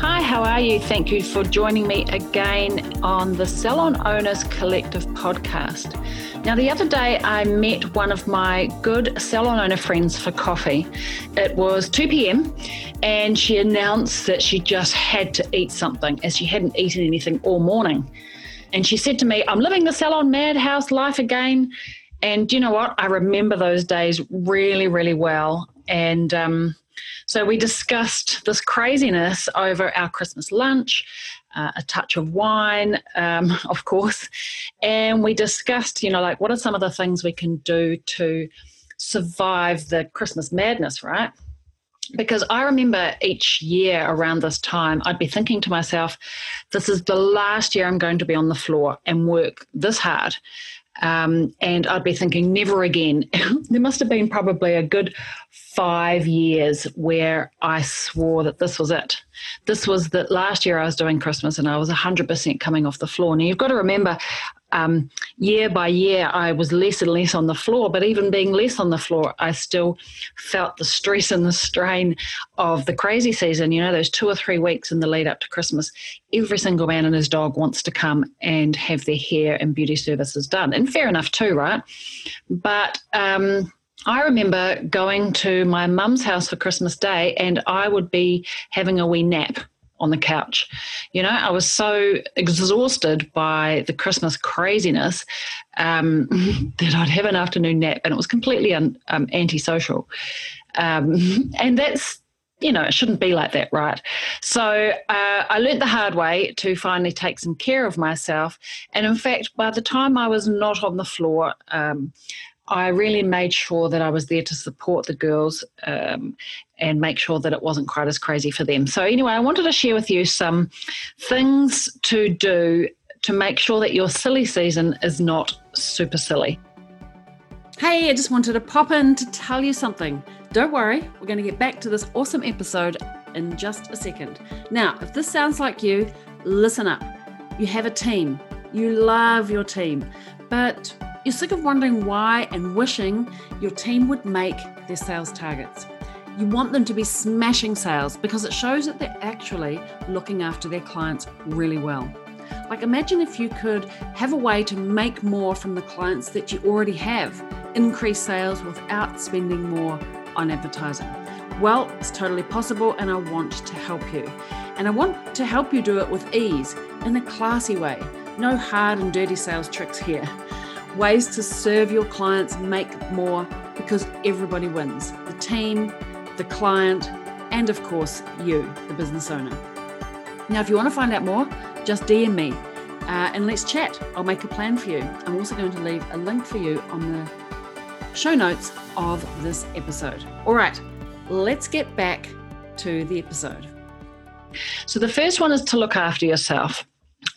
Hi, how are you? Thank you for joining me again on the Salon Owners Collective podcast. Now, the other day I met one of my good salon owner friends for coffee. It was 2 p.m. and she announced that she just had to eat something as she hadn't eaten anything all morning. And she said to me, I'm living the salon madhouse life again. And you know what? I remember those days really, really well. And um, so we discussed this craziness over our Christmas lunch, uh, a touch of wine, um, of course, and we discussed, you know, like what are some of the things we can do to survive the Christmas madness, right? Because I remember each year around this time, I'd be thinking to myself, this is the last year I'm going to be on the floor and work this hard. Um, and I'd be thinking, never again. there must have been probably a good five years where I swore that this was it. This was the last year I was doing Christmas and I was 100% coming off the floor. Now, you've got to remember, um, year by year, I was less and less on the floor, but even being less on the floor, I still felt the stress and the strain of the crazy season. You know, those two or three weeks in the lead up to Christmas, every single man and his dog wants to come and have their hair and beauty services done. And fair enough, too, right? But, um, I remember going to my mum's house for Christmas Day and I would be having a wee nap on the couch. You know, I was so exhausted by the Christmas craziness um, that I'd have an afternoon nap, and it was completely un, um, antisocial. Um, and that's you know, it shouldn't be like that, right? So uh, I learnt the hard way to finally take some care of myself. And in fact, by the time I was not on the floor, um, I really made sure that I was there to support the girls um, and make sure that it wasn't quite as crazy for them. So, anyway, I wanted to share with you some things to do to make sure that your silly season is not super silly. Hey, I just wanted to pop in to tell you something. Don't worry, we're going to get back to this awesome episode in just a second. Now, if this sounds like you, listen up. You have a team, you love your team, but you're sick of wondering why and wishing your team would make their sales targets. You want them to be smashing sales because it shows that they're actually looking after their clients really well. Like, imagine if you could have a way to make more from the clients that you already have, increase sales without spending more on advertising. Well, it's totally possible, and I want to help you. And I want to help you do it with ease in a classy way. No hard and dirty sales tricks here ways to serve your clients, make more, because everybody wins the team, the client, and of course, you, the business owner. Now, if you want to find out more, just DM me uh, and let's chat. I'll make a plan for you. I'm also going to leave a link for you on the show notes of this episode. All right, let's get back to the episode. So, the first one is to look after yourself.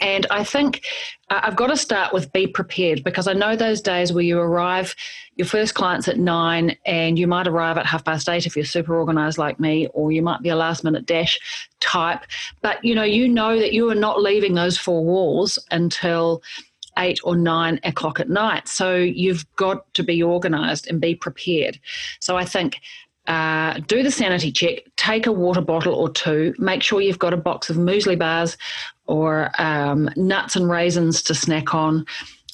And I think uh, I've got to start with be prepared because I know those days where you arrive, your first client's at nine, and you might arrive at half past eight if you're super organized like me, or you might be a last minute dash type. But you know, you know that you are not leaving those four walls until eight or nine o'clock at night. So you've got to be organized and be prepared. So I think uh, do the sanity check, take a water bottle or two, make sure you've got a box of muesli bars or um, nuts and raisins to snack on,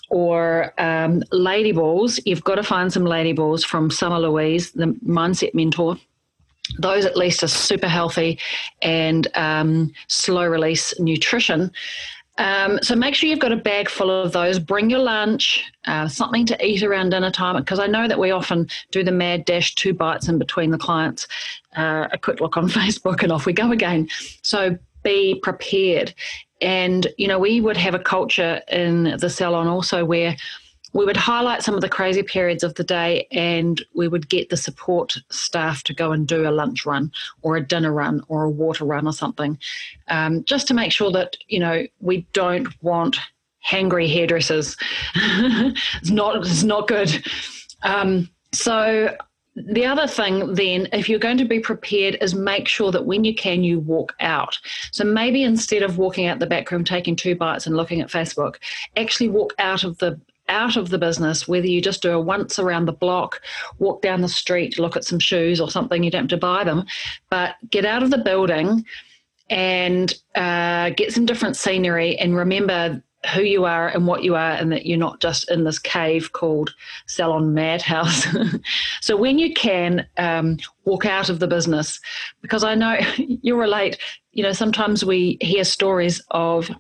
or um, lady balls. You've got to find some lady balls from Summer Louise, the mindset mentor. Those at least are super healthy and um, slow release nutrition. Um, so make sure you've got a bag full of those. Bring your lunch, uh, something to eat around dinner time, because I know that we often do the mad dash, two bites in between the clients, uh, a quick look on Facebook, and off we go again. So be prepared. And, you know, we would have a culture in the salon also where we would highlight some of the crazy periods of the day and we would get the support staff to go and do a lunch run or a dinner run or a water run or something um, just to make sure that you know we don't want hangry hairdressers. It's not it's not good. Um, so the other thing then if you're going to be prepared is make sure that when you can you walk out. So maybe instead of walking out the back room taking two bites and looking at facebook actually walk out of the out of the business, whether you just do a once around the block, walk down the street, look at some shoes or something, you don't have to buy them, but get out of the building and uh, get some different scenery and remember who you are and what you are, and that you're not just in this cave called Salon Madhouse. so when you can um, walk out of the business, because I know you relate, you know, sometimes we hear stories of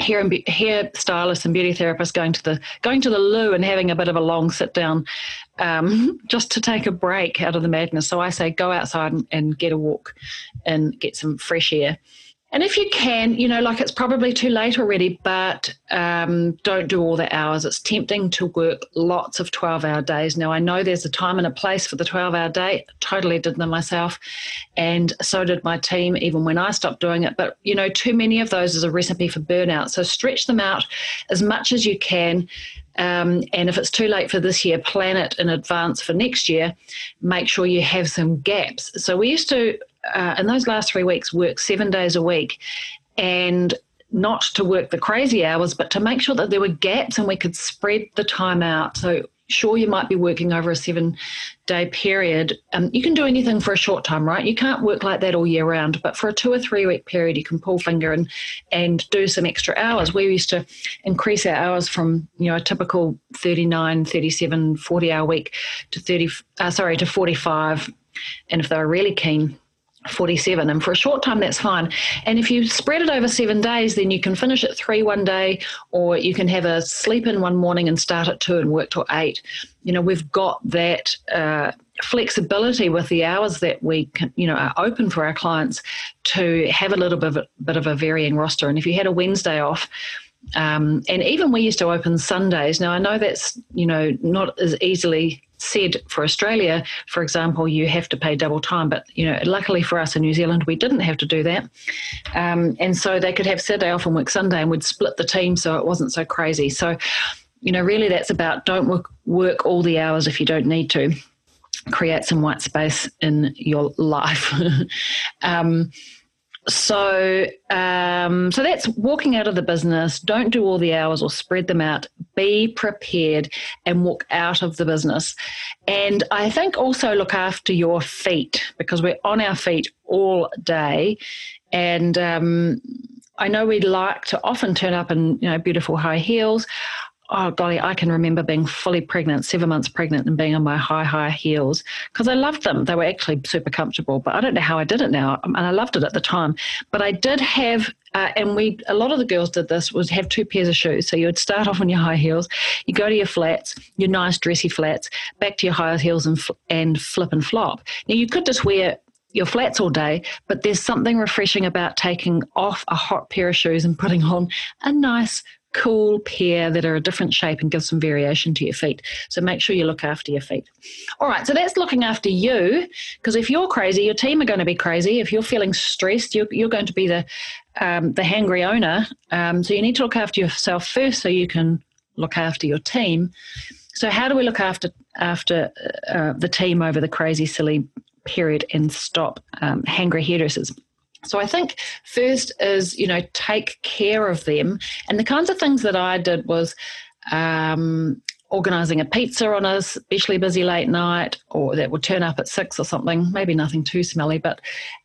hair and be- hair stylists and beauty therapists going to the going to the loo and having a bit of a long sit down um, just to take a break out of the madness. So I say go outside and, and get a walk and get some fresh air. And if you can, you know, like it's probably too late already, but um, don't do all the hours. It's tempting to work lots of 12 hour days. Now, I know there's a time and a place for the 12 hour day. Totally did them myself. And so did my team, even when I stopped doing it. But, you know, too many of those is a recipe for burnout. So stretch them out as much as you can. Um, and if it's too late for this year, plan it in advance for next year. Make sure you have some gaps. So we used to uh, in those last three weeks work seven days a week and not to work the crazy hours, but to make sure that there were gaps and we could spread the time out. So, sure, you might be working over a seven day period. Um, you can do anything for a short time, right? You can't work like that all year round, but for a two or three week period, you can pull finger and, and do some extra hours. We used to increase our hours from, you know, a typical 39, 37, 40 hour week to 30, uh, sorry, to 45. And if they were really keen, 47 and for a short time that's fine. And if you spread it over seven days then you can finish at three one day or you can have a sleep in one morning and start at two and work till eight. You know we've got that uh, flexibility with the hours that we can, you know are open for our clients to have a little bit of a, bit of a varying roster. And if you had a wednesday off um, and even we used to open sundays. Now i know that's you know not as easily said for Australia, for example, you have to pay double time. But you know, luckily for us in New Zealand, we didn't have to do that, um, and so they could have Saturday off and work Sunday, and we'd split the team so it wasn't so crazy. So, you know, really, that's about don't work work all the hours if you don't need to. Create some white space in your life. um, so um, so that's walking out of the business. Don't do all the hours or spread them out. Be prepared and walk out of the business. And i think also look after your feet because we're on our feet all day. And um, I know we'd like to often turn up in you know beautiful high heels oh golly, I can remember being fully pregnant, seven months pregnant, and being on my high, high heels because I loved them. They were actually super comfortable, but I don't know how I did it now, and I loved it at the time. But I did have, uh, and we, a lot of the girls did this, was have two pairs of shoes. So you would start off on your high heels, you go to your flats, your nice dressy flats, back to your high heels and and flip and flop. Now you could just wear your flats all day, but there's something refreshing about taking off a hot pair of shoes and putting on a nice cool pair that are a different shape and give some variation to your feet. So make sure you look after your feet. All right, so that's looking after you because if you're crazy, your team are going to be crazy. If you're feeling stressed, you're, you're going to be the um, the hangry owner. Um, so you need to look after yourself first so you can look after your team. So how do we look after after uh, the team over the crazy silly period and stop um, hangry hairdressers? So I think first is, you know, take care of them. And the kinds of things that I did was um, organising a pizza on a especially busy late night, or that would turn up at six or something. Maybe nothing too smelly, but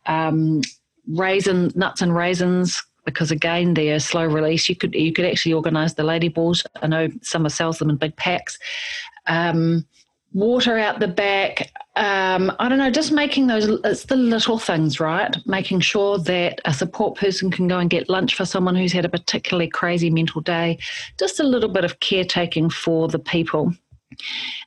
um, raisin nuts and raisins. Because again, they're slow release. You could you could actually organise the lady balls. I know summer sells them in big packs. Um, water out the back. Um, I don't know, just making those, it's the little things, right? Making sure that a support person can go and get lunch for someone who's had a particularly crazy mental day. Just a little bit of caretaking for the people.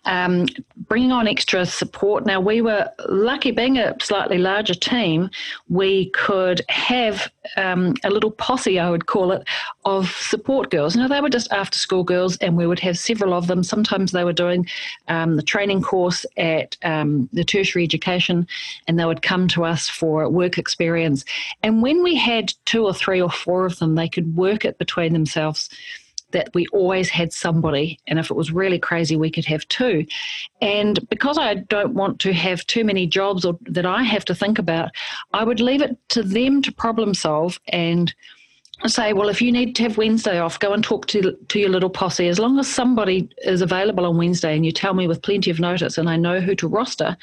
Um, bringing on extra support. Now, we were lucky, being a slightly larger team, we could have um, a little posse, I would call it, of support girls. Now, they were just after school girls, and we would have several of them. Sometimes they were doing um, the training course at um, the tertiary education, and they would come to us for work experience. And when we had two or three or four of them, they could work it between themselves that we always had somebody, and if it was really crazy, we could have two. And because I don't want to have too many jobs or that I have to think about, I would leave it to them to problem solve and say, well, if you need to have Wednesday off, go and talk to to your little posse. As long as somebody is available on Wednesday and you tell me with plenty of notice and I know who to roster,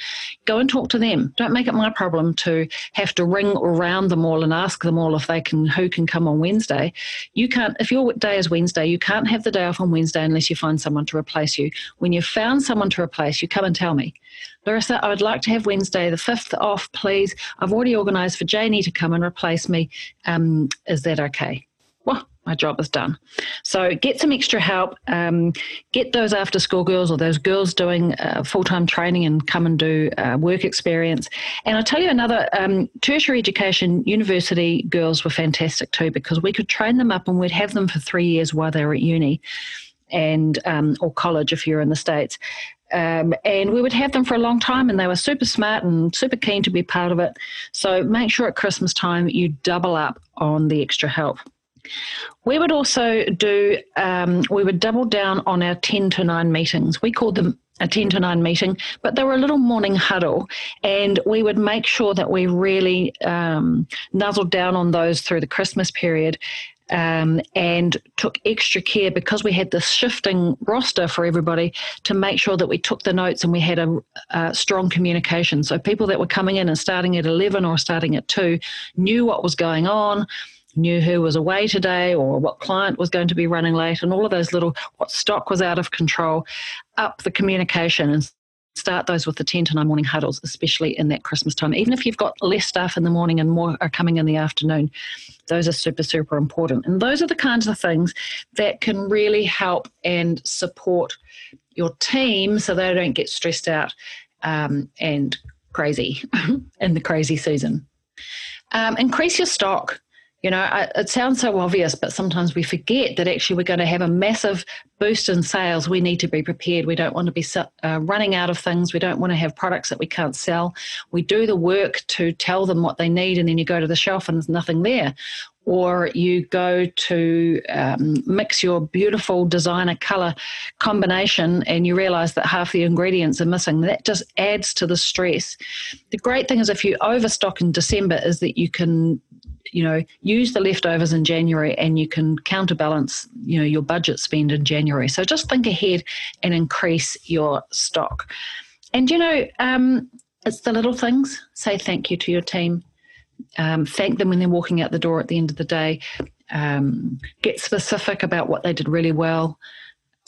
go and talk to them. Don't make it my problem to have to ring around them all and ask them all if they can who can come on Wednesday. You can't if your day is Wednesday, you can't have the day off on Wednesday unless you find someone to replace you. When you've found someone to replace you, come and tell me. Larissa, I would like to have Wednesday the 5th off, please. I've already organised for Janie to come and replace me. Um, is that okay? Well, my job is done. So get some extra help. Um, get those after school girls or those girls doing uh, full time training and come and do uh, work experience. And I'll tell you another um, tertiary education university girls were fantastic too because we could train them up and we'd have them for three years while they were at uni and um, or college if you're in the states um, and we would have them for a long time, and they were super smart and super keen to be part of it. So make sure at Christmas time you double up on the extra help. We would also do, um, we would double down on our 10 to 9 meetings. We called them a 10 to 9 meeting, but they were a little morning huddle, and we would make sure that we really um, nuzzled down on those through the Christmas period um, and took extra care because we had this shifting roster for everybody to make sure that we took the notes and we had a, a, strong communication. So people that were coming in and starting at 11 or starting at 2 knew what was going on. Knew who was away today or what client was going to be running late, and all of those little what stock was out of control, up the communication and start those with the 10 to 9 morning huddles, especially in that Christmas time. Even if you've got less staff in the morning and more are coming in the afternoon, those are super, super important. And those are the kinds of things that can really help and support your team so they don't get stressed out um, and crazy in the crazy season. Um, increase your stock you know, I, it sounds so obvious, but sometimes we forget that actually we're going to have a massive boost in sales. We need to be prepared. We don't want to be uh, running out of things. We don't want to have products that we can't sell. We do the work to tell them what they need, and then you go to the shelf and there's nothing there. Or you go to um, mix your beautiful designer color combination and you realize that half the ingredients are missing. That just adds to the stress. The great thing is if you overstock in December, is that you can you know use the leftovers in January and you can counterbalance you know your budget spend in January. So just think ahead and increase your stock. And you know um, it's the little things. Say thank you to your team. Um, thank them when they're walking out the door at the end of the day. Um, get specific about what they did really well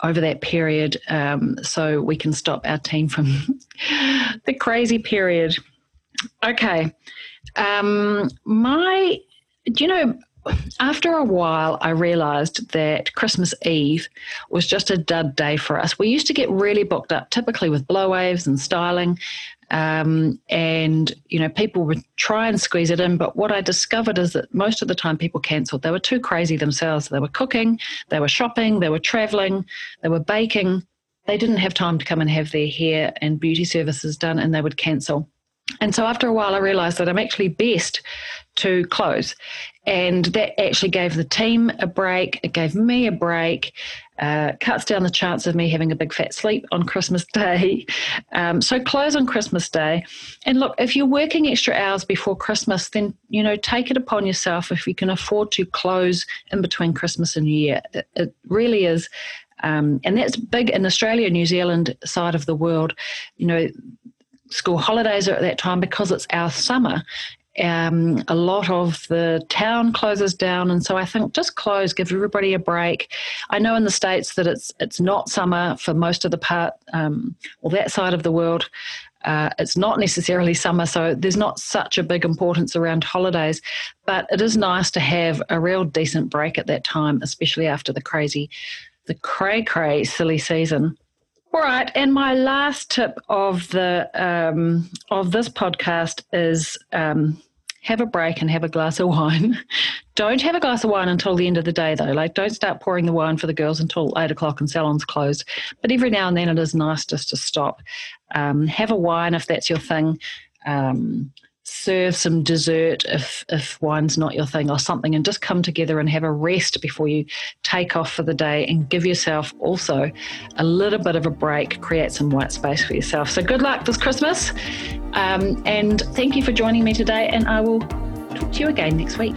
over that period um, so we can stop our team from the crazy period. Okay. Um, my do you know, after a while, I realized that Christmas Eve was just a dud day for us. We used to get really booked up, typically with blow waves and styling. Um, and, you know, people would try and squeeze it in. But what I discovered is that most of the time people cancelled. They were too crazy themselves. They were cooking, they were shopping, they were traveling, they were baking. They didn't have time to come and have their hair and beauty services done, and they would cancel. And so after a while, I realized that I'm actually best to close. And that actually gave the team a break. It gave me a break. Uh, cuts down the chance of me having a big fat sleep on Christmas Day. Um, so close on Christmas Day. And look, if you're working extra hours before Christmas, then you know take it upon yourself if you can afford to close in between Christmas and New Year. It, it really is. Um, and that's big in Australia, New Zealand side of the world. You know, school holidays are at that time because it's our summer. Um, a lot of the town closes down, and so I think just close, give everybody a break. I know in the states that it's it's not summer for most of the part um, or that side of the world. Uh, it's not necessarily summer, so there's not such a big importance around holidays. But it is nice to have a real decent break at that time, especially after the crazy, the cray cray silly season. All right, and my last tip of the um, of this podcast is um, have a break and have a glass of wine. don't have a glass of wine until the end of the day, though. Like, don't start pouring the wine for the girls until eight o'clock and salons closed. But every now and then, it is nice just to stop. Um, have a wine if that's your thing. Um, serve some dessert if if wine's not your thing or something and just come together and have a rest before you take off for the day and give yourself also a little bit of a break create some white space for yourself. So good luck this christmas. Um, and thank you for joining me today and i will talk to you again next week